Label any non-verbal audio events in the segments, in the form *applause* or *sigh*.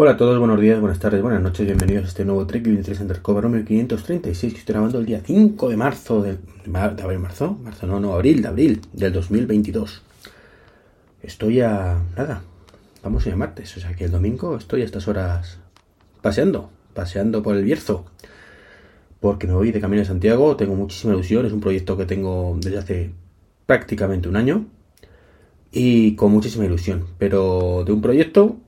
Hola a todos, buenos días, buenas tardes, buenas noches, bienvenidos a este nuevo Trek 23 Undercover número 536 que estoy grabando el día 5 de marzo. ¿De abril, marzo? Marzo, no, no, abril, de abril del 2022. Estoy a... nada, vamos a ir a martes, o sea que el domingo estoy a estas horas paseando, paseando por el Bierzo. Porque me voy de Camino de Santiago, tengo muchísima ilusión, es un proyecto que tengo desde hace prácticamente un año y con muchísima ilusión, pero de un proyecto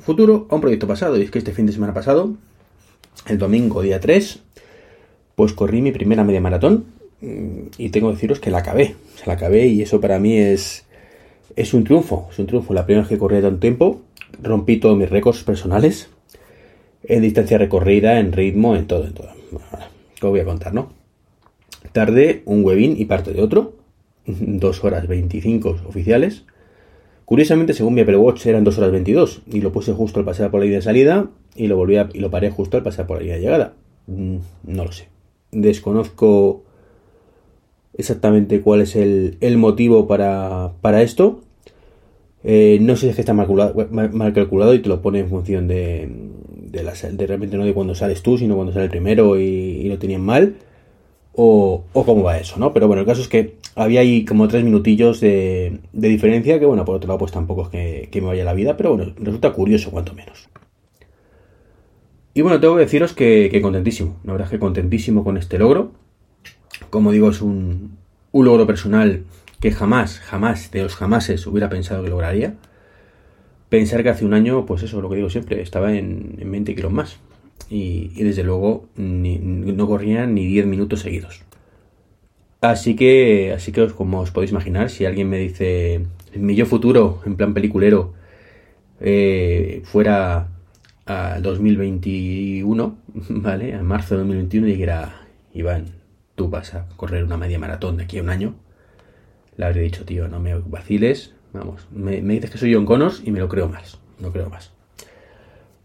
futuro a un proyecto pasado. Y es que este fin de semana pasado, el domingo día 3, pues corrí mi primera media maratón mm, y tengo que deciros que la acabé. O la acabé y eso para mí es, es un triunfo. Es un triunfo. La primera vez que corrí tanto tiempo, rompí todos mis récords personales en distancia recorrida, en ritmo, en todo, en todo. ¿Qué os voy a contar, no? Tardé un webin y parte de otro, *laughs* dos horas 25 oficiales, Curiosamente, según mi Apple Watch, eran 2 horas 22 y lo puse justo al pasar por la línea de salida y lo volví y lo paré justo al pasar por la línea de llegada. Mm, no lo sé. Desconozco exactamente cuál es el, motivo para, esto. Eh, no sé si es que está mal calculado, y te lo pone en función de, de, la, de realmente no de cuando sales tú, sino cuando sale el primero y, y lo tenían mal o, cómo va eso, ¿no? Pero bueno, el caso es que había ahí como tres minutillos de, diferencia, que bueno, por otro lado pues tampoco es que, me vaya la vida, pero bueno, resulta curioso cuanto menos. Y bueno, tengo que deciros que, contentísimo, la verdad es que contentísimo con este logro. Como digo, es un, logro personal que jamás, jamás, de los jamases hubiera pensado que lograría. Pensar que hace un año, pues eso, lo que digo siempre, estaba en, en 20 kilos más y, desde luego no corrían ni 10 minutos seguidos. Así que, así que como os podéis imaginar, si alguien me dice mi yo futuro, en plan peliculero, eh, fuera a 2021, *laughs* ¿vale? A marzo de 2021 y dijera, Iván, tú vas a correr una media maratón de aquí a un año, le habría dicho, tío, no me vaciles, vamos, me, me dices que soy John Connors y me lo creo más, no creo más.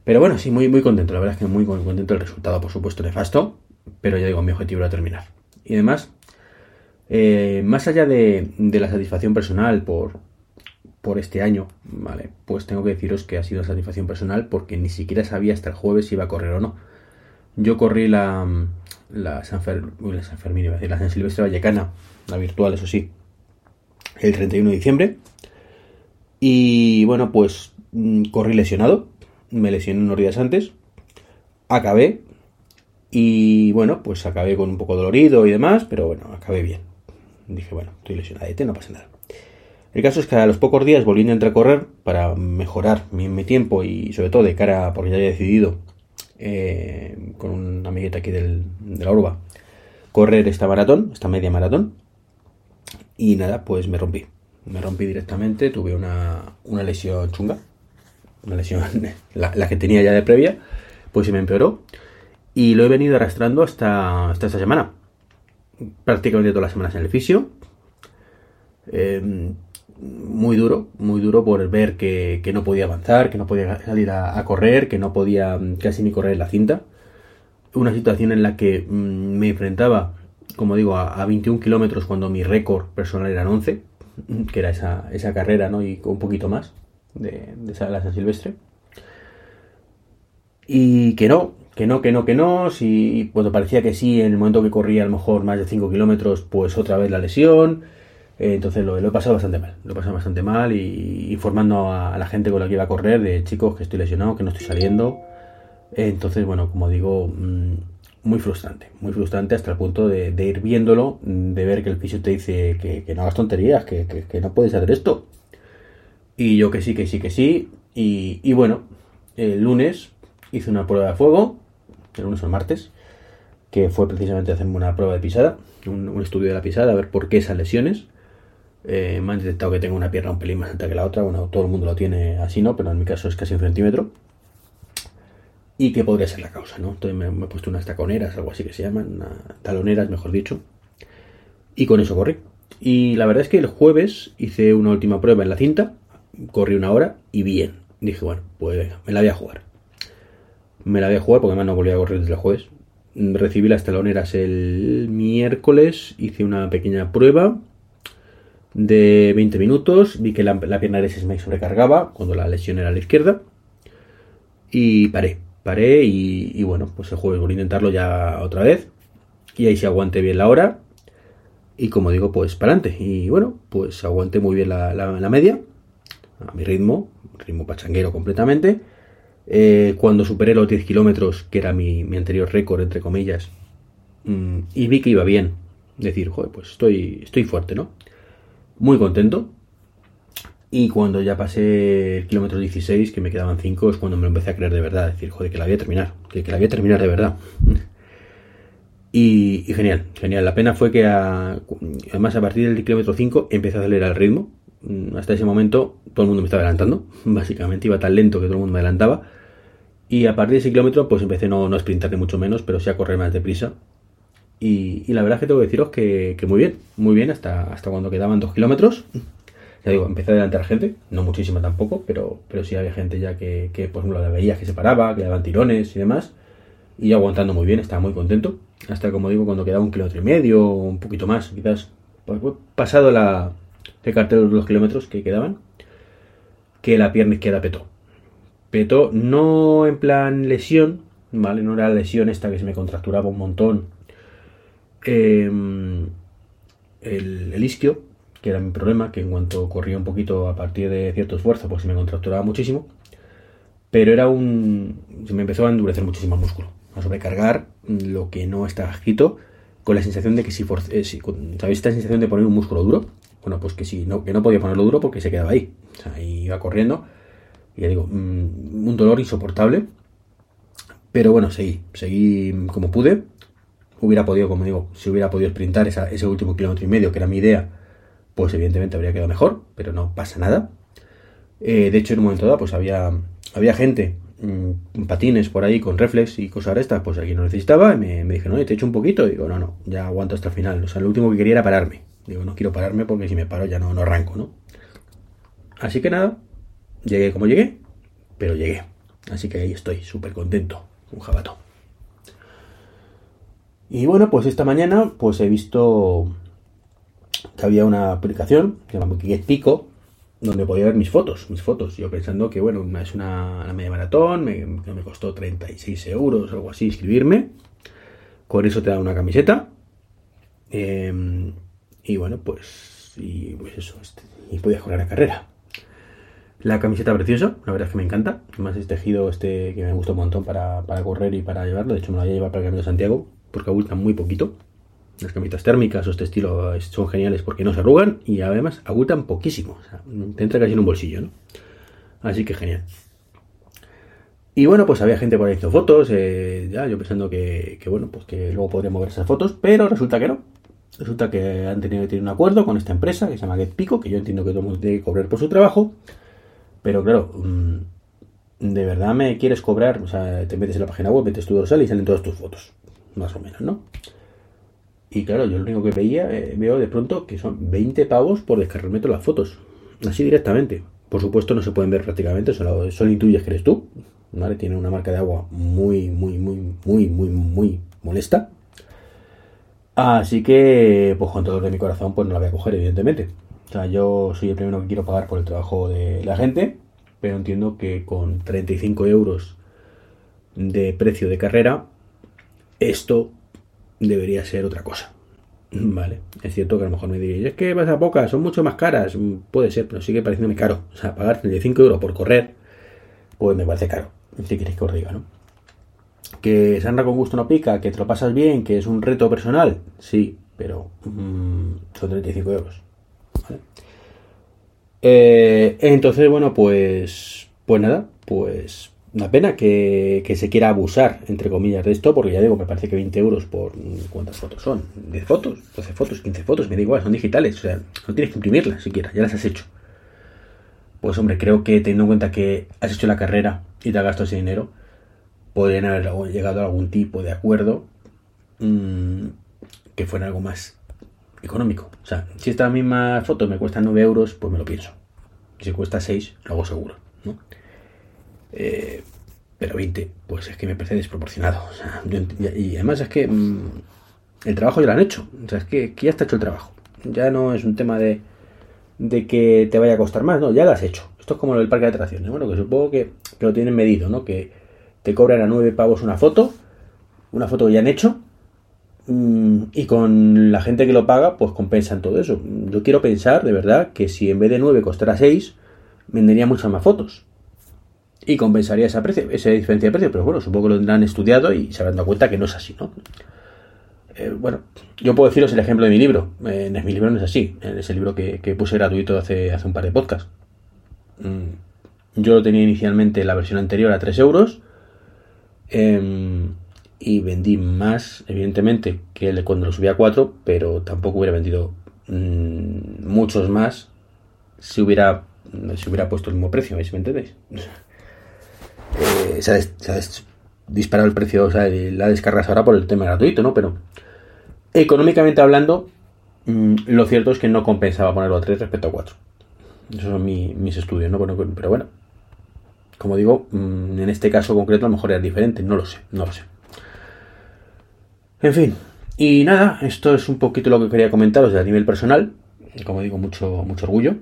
Pero bueno, sí, muy, muy contento. La verdad es que muy, contento del resultado, por supuesto, nefasto. Pero ya digo, mi objetivo era terminar. Y además, eh, más allá de, la satisfacción personal por, por este año, ¿vale? Pues tengo que deciros que ha sido satisfacción personal porque ni siquiera sabía hasta el jueves si iba a correr o no. Yo corrí la, la, San, la San Fermín, decir, la San Silvestre Vallecana, la virtual, eso sí, el 31 de diciembre. Y bueno, pues mm, corrí lesionado, me lesioné unos días antes, acabé y bueno, pues acabé con un poco dolorido y demás, pero bueno, acabé bien. Dije, bueno, estoy lesionado, no pasa nada. El caso es que a los pocos días volviendo a entrecorrer para mejorar mi, tiempo y sobre todo de cara, porque ya había decidido eh, con una amigueta aquí del, de la urba, correr esta maratón, esta media maratón. Y nada, pues me rompí. Me rompí directamente, tuve una, una lesión chunga, una lesión, *laughs* la, que tenía ya de previa, pues se me empeoró. Y lo he venido arrastrando hasta, hasta esta semana. Prácticamente todas las semanas en el fisio. Em, muy duro, muy duro por ver que, no podía avanzar, que no podía salir a, correr, que no podía mm, casi ni correr la cinta. Una situación en la que mm, me enfrentaba, como digo, a, 21 kilómetros cuando mi récord personal eran 11, que era esa, esa carrera, ¿no? Y un poquito más de, de Silvestre. Y que no, que no, que no, que no. Si cuando parecía que sí, en el momento que corría a lo mejor más de 5 kilómetros, pues otra vez la lesión. Eh, entonces lo, he pasado bastante mal. Lo he pasado bastante mal y informando a, la gente con la que iba a correr de chicos que estoy lesionado, que no estoy saliendo. entonces, bueno, como digo, mm, muy frustrante. Muy frustrante hasta el punto de, ir viéndolo, de ver que el fisio te dice que, no hagas tonterías, que, que no puedes hacer esto y yo que sí, que sí, que sí. Y, bueno, el lunes hice una prueba de fuego, el lunes o el martes, que fue precisamente hacerme una prueba de pisada, un, estudio de la pisada, a ver por qué esas lesiones. Eh, me han detectado que tengo una pierna un pelín más alta que la otra, bueno, todo el mundo lo tiene así, ¿no? Pero en mi caso es casi un centímetro. Y que podría ser la causa, ¿no? Entonces me, me he puesto unas taconeras, algo así que se llaman, taloneras, mejor dicho. Y con eso corrí. Y la verdad es que el jueves hice una última prueba en la cinta, corrí una hora y bien. Dije, bueno, pues venga, me la voy a jugar. Me la voy a jugar porque además no volví a correr desde el jueves. Recibí las taloneras el miércoles, hice una pequeña prueba de 20 minutos, vi que la, pierna derecha me sobrecargaba cuando la lesión era a la izquierda. Y paré, paré y, bueno, pues el jueves voy a intentarlo ya otra vez. Y ahí se aguante bien la hora. Y como digo, pues para adelante. Y bueno, pues aguante muy bien la, media. A mi ritmo, ritmo pachanguero completamente. Eh, cuando superé los 10 kilómetros, que era mi, mi anterior récord, entre comillas, mm, y vi que iba bien. Decir, joder, pues estoy, estoy fuerte, ¿no? Muy contento. Y cuando ya pasé el kilómetro 16, que me quedaban 5, es cuando me lo empecé a creer de verdad. Decir, joder, que la voy a terminar. Que, la voy a terminar de verdad. Y, genial, genial. La pena fue que además a partir del kilómetro 5 empecé a acelerar el ritmo. Mm, hasta ese momento todo el mundo me estaba adelantando. *laughs* Básicamente iba tan lento que todo el mundo me adelantaba. Y a partir de ese kilómetro pues empecé no, no a sprintar ni mucho menos, pero sí a correr más deprisa. Y, y la verdad es que tengo que deciros que, muy bien, muy bien, hasta, hasta cuando quedaban 2 kilómetros. Ya digo, empecé a adelantar gente, no muchísima tampoco, pero, pero sí había gente ya que, que por ejemplo, la veía que se paraba, que daban tirones y demás. Y aguantando muy bien, estaba muy contento hasta como digo, cuando quedaba un kilómetro y medio, un poquito más, quizás pues, pasado la, el cartel de los kilómetros que quedaban, que la pierna izquierda petó. Petó no en plan lesión, ¿vale? No era lesión esta que se me contracturaba un montón. Em, el, el, isquio, que era mi problema, que en cuanto corría un poquito a partir de cierto esfuerzo, pues se me contracturaba muchísimo. Pero era un... se me empezó a endurecer muchísimo el músculo a sobrecargar lo que no está escrito con la sensación de que si, eh, ¿sabéis esta sensación de poner un músculo duro? Bueno, pues que sí, no, que no podía ponerlo duro porque se quedaba ahí. O sea, iba corriendo y ya digo, mm, un dolor insoportable. Pero bueno, seguí, seguí como pude. Hubiera podido, como digo, si hubiera podido sprintar ese último kilómetro y medio, que era mi idea, pues evidentemente habría quedado mejor, pero no pasa nada. Eh, de hecho, en un momento dado, pues había, había gente patines por ahí con reflex y cosas de estas, pues aquí no necesitaba. Y me, me dije, no, te echo un poquito. Y digo, no, no, ya aguanto hasta el final. O sea, lo último que quería era pararme. Digo, no quiero pararme porque si me paro ya no, no arranco, ¿no? Así que nada, llegué como llegué, pero llegué. Así que ahí estoy, súper contento, un jabato. Y bueno, pues esta mañana pues he visto que había una aplicación que se llama Pico, donde podía ver mis fotos, mis fotos. Yo pensando que, bueno, es una, media maratón, me, me costó 36 euros algo así inscribirme. Con eso te da una camiseta. Em, y bueno, pues, y pues eso, este, y podías correr la carrera. La camiseta preciosa, la verdad es que me encanta. Además es tejido este que me gusta un montón para, para correr y para llevarlo. De hecho me lo voy a llevar para el Camino de Santiago, porque abultan muy poquito. Las camisetas térmicas o este estilo son geniales porque no se arrugan y además abultan poquísimo. O sea, te entra casi en un bolsillo, ¿no? Así que genial. Y bueno, pues había gente por ahí haciendo fotos, eh, ya yo pensando que, bueno, pues que luego podríamos ver esas fotos, pero resulta que no. Resulta que han tenido que tener un acuerdo con esta empresa que se llama GetPico, que yo entiendo que todo tiene que cobrar por su trabajo, pero claro, mm, de verdad me quieres cobrar, o sea, te metes en la página web, metes tu dorsal y salen todas tus fotos, más o menos, ¿no? Y claro, yo lo único que veía, eh, veo de pronto que son 20 pavos por descargarme todas las fotos. Así directamente. Por supuesto no se pueden ver prácticamente, solo, solo intuyes que eres tú. ¿Vale? Tiene una marca de agua muy, muy, muy, muy, muy, muy molesta. Así que, pues con todo de mi corazón, pues no la voy a coger, evidentemente. O sea, yo soy el primero que quiero pagar por el trabajo de la gente, pero entiendo que con 35 euros de precio de carrera, esto debería ser otra cosa. Vale, es cierto que a lo mejor me diréis, es que vas a pocas, son mucho más caras. Mm, puede ser, pero sigue pareciéndome caro. O sea, pagar 35 euros por correr, pues me parece caro. Si queréis que os diga, ¿no? Que Sandra con gusto no pica, que te lo pasas bien, que es un reto personal, sí, pero mm, son 35 euros. Eh, entonces, bueno, pues, pues nada, pues una pena que, se quiera abusar, entre comillas, de esto, porque ya digo, me parece que 20 euros por. ¿Cuántas fotos son? ¿10 fotos? ¿12 fotos? ¿15 fotos? Me da igual, son digitales, o sea, no tienes que imprimirlas siquiera, ya las has hecho. Pues hombre, creo que teniendo en cuenta que has hecho la carrera y te has gastado ese dinero, podrían haber llegado a algún tipo de acuerdo mmm, que fuera algo más económico. O sea, si esta misma foto me cuesta 9 euros, pues me lo pienso. Si cuesta 6, lo hago seguro, ¿no? Eh, pero 20, pues es que me parece desproporcionado. y además es que mm, el trabajo ya lo han hecho. O sea, es que, ya está hecho el trabajo. Ya no es un tema de, de que te vaya a costar más, no, ya lo has hecho. Esto es como del parque de atracciones, bueno, que supongo que, lo tienen medido, ¿no? Que, te cobran a 9 pavos una foto, una foto que ya han hecho, mm, y con la gente que lo paga, pues compensan todo eso. Yo quiero pensar, de verdad, que si en vez de 9 costara 6, vendería muchas más fotos. Y compensaría esa, precio, esa diferencia de precio, pero bueno, supongo que lo tendrán estudiado y se habrán dado cuenta que no es así, ¿no? Eh, bueno, yo puedo deciros el ejemplo de mi libro. en mi libro no es así. Es el libro que, puse gratuito hace, hace un par de podcasts. Mm, yo lo tenía inicialmente la versión anterior a 3 euros. Em, y vendí más, evidentemente, que cuando lo subí a 4, pero tampoco hubiera vendido mm, muchos más si hubiera, si hubiera puesto el mismo precio, ¿veis? ¿Me entendéis? *laughs* Eh, se, ha, disparado el precio, o sea, la descargas ahora por el tema gratuito, ¿no? Pero Económicamente hablando, mm, lo cierto es que no compensaba ponerlo a 3 respecto a 4. Esos son mis estudios, ¿no? Pero, bueno, como digo, mm, en este caso concreto a lo mejor era diferente, no lo sé, no lo sé. En fin, y nada, esto es un poquito lo que quería comentaros a nivel personal. Como digo, mucho, mucho orgullo,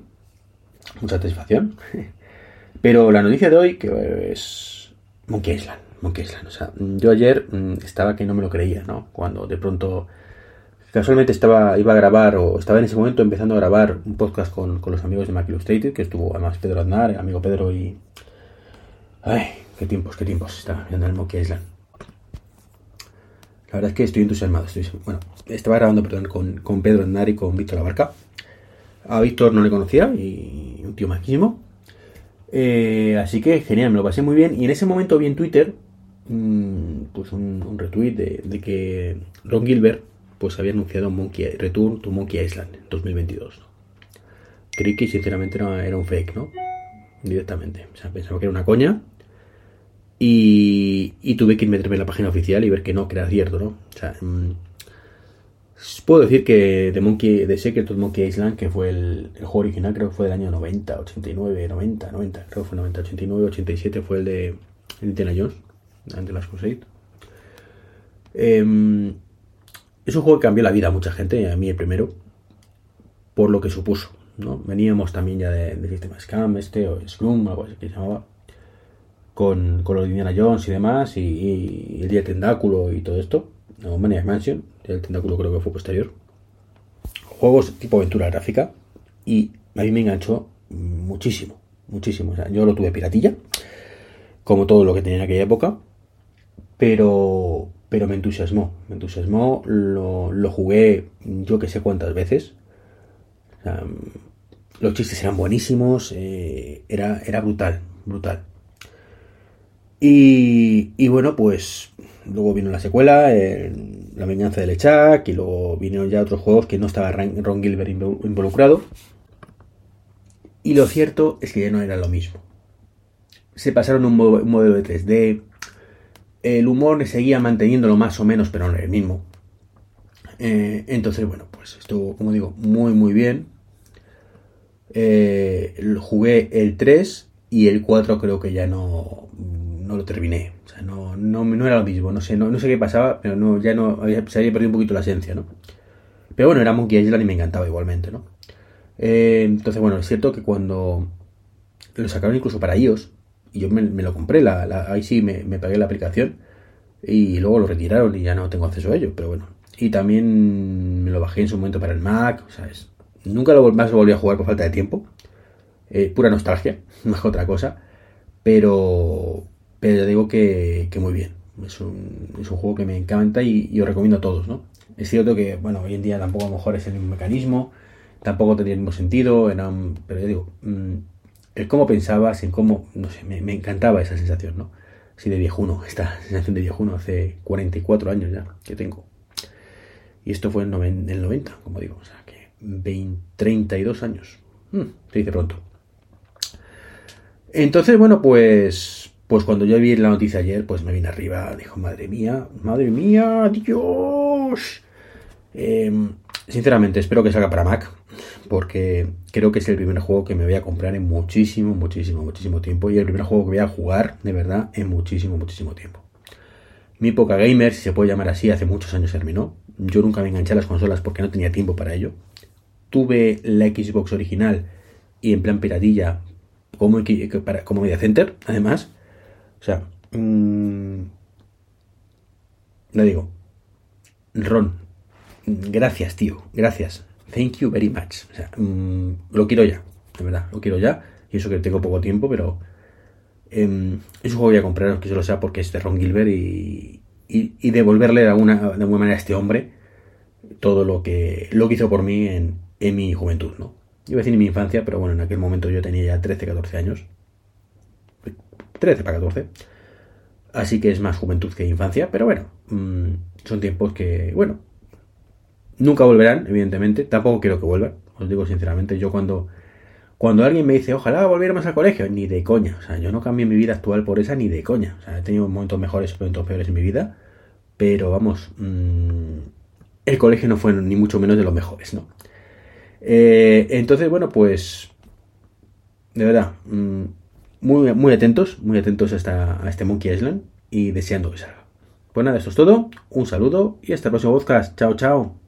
mucha satisfacción. *laughs* Pero la noticia de hoy, que es Monkey Island, Monkey Island. O sea, yo ayer mm, estaba que no me lo creía, ¿no? Cuando de pronto Casualmente estaba, iba a grabar, o estaba en ese momento empezando a grabar un podcast con, los amigos de Mac Illustrated, que estuvo además Pedro Aznar, amigo Pedro y... Ay, qué tiempos, qué tiempos, estaba viendo el Monkey Island. La verdad es que estoy entusiasmado. Estoy, bueno, estaba grabando, perdón, con, Pedro Aznar y con Víctor Abarca. A Víctor no le conocía y un tío maquísimo. Eh, así que genial, me lo pasé muy bien. Y en ese momento vi en Twitter mm, pues un, retweet de, que Ron Gilbert pues había anunciado Monkey, Return to Monkey Island en 2022. Creí que sinceramente era, un fake, ¿no? Directamente. O sea, pensaba que era una coña. Y, tuve que meterme en la página oficial y ver que no, que era cierto, ¿no? O sea, mm, puedo decir que The Monkey, The Secret of Monkey Island, que fue el, juego original, creo que fue del año 90, 89, 90, 90, creo que fue 90, 89, 87, fue el de Indiana Jones, ante las Crusade. Eh, es un juego que cambió la vida a mucha gente, a mí el primero, por lo que supuso. ¿no? Veníamos también ya de sistema Scam, este, o Scrum, algo así que se llamaba, con, con los Indiana Jones y demás, y, el día de Tentáculo y todo esto, no, Maniac Mansion, el Tentáculo creo que fue posterior. Juegos tipo aventura gráfica, y a mí me enganchó muchísimo, muchísimo. O sea, yo lo tuve piratilla, como todo lo que tenía en aquella época, pero pero me entusiasmó, me entusiasmó, lo, jugué yo que sé cuántas veces. los chistes eran buenísimos, eh, era, era brutal, brutal. Y, bueno, pues luego vino la secuela, La venganza de Lechak, y luego vinieron ya otros juegos que no estaba Ron Gilbert involucrado. Y lo cierto es que ya no era lo mismo. Se pasaron un modelo de 3D, el humor seguía manteniéndolo más o menos, pero no era el mismo. Eh, entonces, bueno, pues estuvo, como digo, muy, muy bien. Eh, jugué el 3 y el 4 creo que ya no, no lo terminé. O sea, no, no, era lo mismo. No sé, no, sé qué pasaba, pero no, ya no se había perdido un poquito la esencia, ¿no? Pero bueno, era Monkey Island y me encantaba igualmente, ¿no? Eh, entonces, bueno, es cierto que cuando lo sacaron incluso para iOS, y yo me, lo compré, la, ahí sí me, pagué la aplicación y luego lo retiraron y ya no tengo acceso a ello, pero bueno. Y también me lo bajé en su momento para el Mac, sea, nunca lo, más lo volví a jugar por falta de tiempo. Eh, pura nostalgia, *laughs* más que otra cosa. Pero, pero digo que, muy bien. Es un, es un, juego que me encanta y, os recomiendo a todos, ¿no? Es cierto que, bueno, hoy en día tampoco a lo mejor es el mismo mecanismo, tampoco tendría el mismo sentido, era pero yo digo, mm, el cómo pensabas, en cómo, no sé, me, encantaba esa sensación, ¿no? Sí, de viejuno, esta *laughs* sensación de viejuno hace 44 años ya que tengo. Y esto fue en, el 90, como digo, o sea que 32 años. Hmm, se dice pronto. Entonces, bueno, pues, pues cuando yo vi la noticia ayer, pues me vine arriba, dijo, madre mía, madre mía, Dios. Em, sinceramente, espero que salga para Mac porque creo que es el primer juego que me voy a comprar en muchísimo, muchísimo, muchísimo tiempo y el primer juego que voy a jugar de verdad en muchísimo, muchísimo tiempo. Mi época gamer, si se puede llamar así, hace muchos años terminó. Yo nunca me enganché a las consolas porque no tenía tiempo para ello. Tuve la Xbox original y en plan piratilla como, como Media Center, además. O sea, mmm, le digo, Ron, gracias, tío, gracias. Thank you very much. O sea, mmm, lo quiero ya, de verdad, lo quiero ya. Y eso que tengo poco tiempo, pero eh, es juego voy a comprar, que solo sea porque es de Ron Gilbert y, y, devolverle de alguna, de alguna manera a este hombre todo lo que, lo que hizo por mí en, mi juventud, ¿no? Iba a decir en mi infancia, pero bueno, en aquel momento yo tenía ya 13, 14 años. 13 para 14. Así que es más juventud que infancia, pero bueno, mmm, son tiempos que, bueno, nunca volverán, evidentemente. Tampoco quiero que vuelvan, os digo sinceramente. Yo cuando, cuando alguien me dice, ojalá volviéramos al colegio, ni de coña. O sea, yo no cambié mi vida actual por esa ni de coña. O sea, he tenido momentos mejores y momentos peores en mi vida, pero vamos, mmm, el colegio no fue ni mucho menos de los mejores, ¿no? Eh, entonces, bueno, pues, de verdad, mmm, muy, muy atentos, muy atentos a, esta, a este Monkey Island y deseando que salga. Pues nada, esto es todo. Un saludo y hasta el próximo podcast. Chao, chao.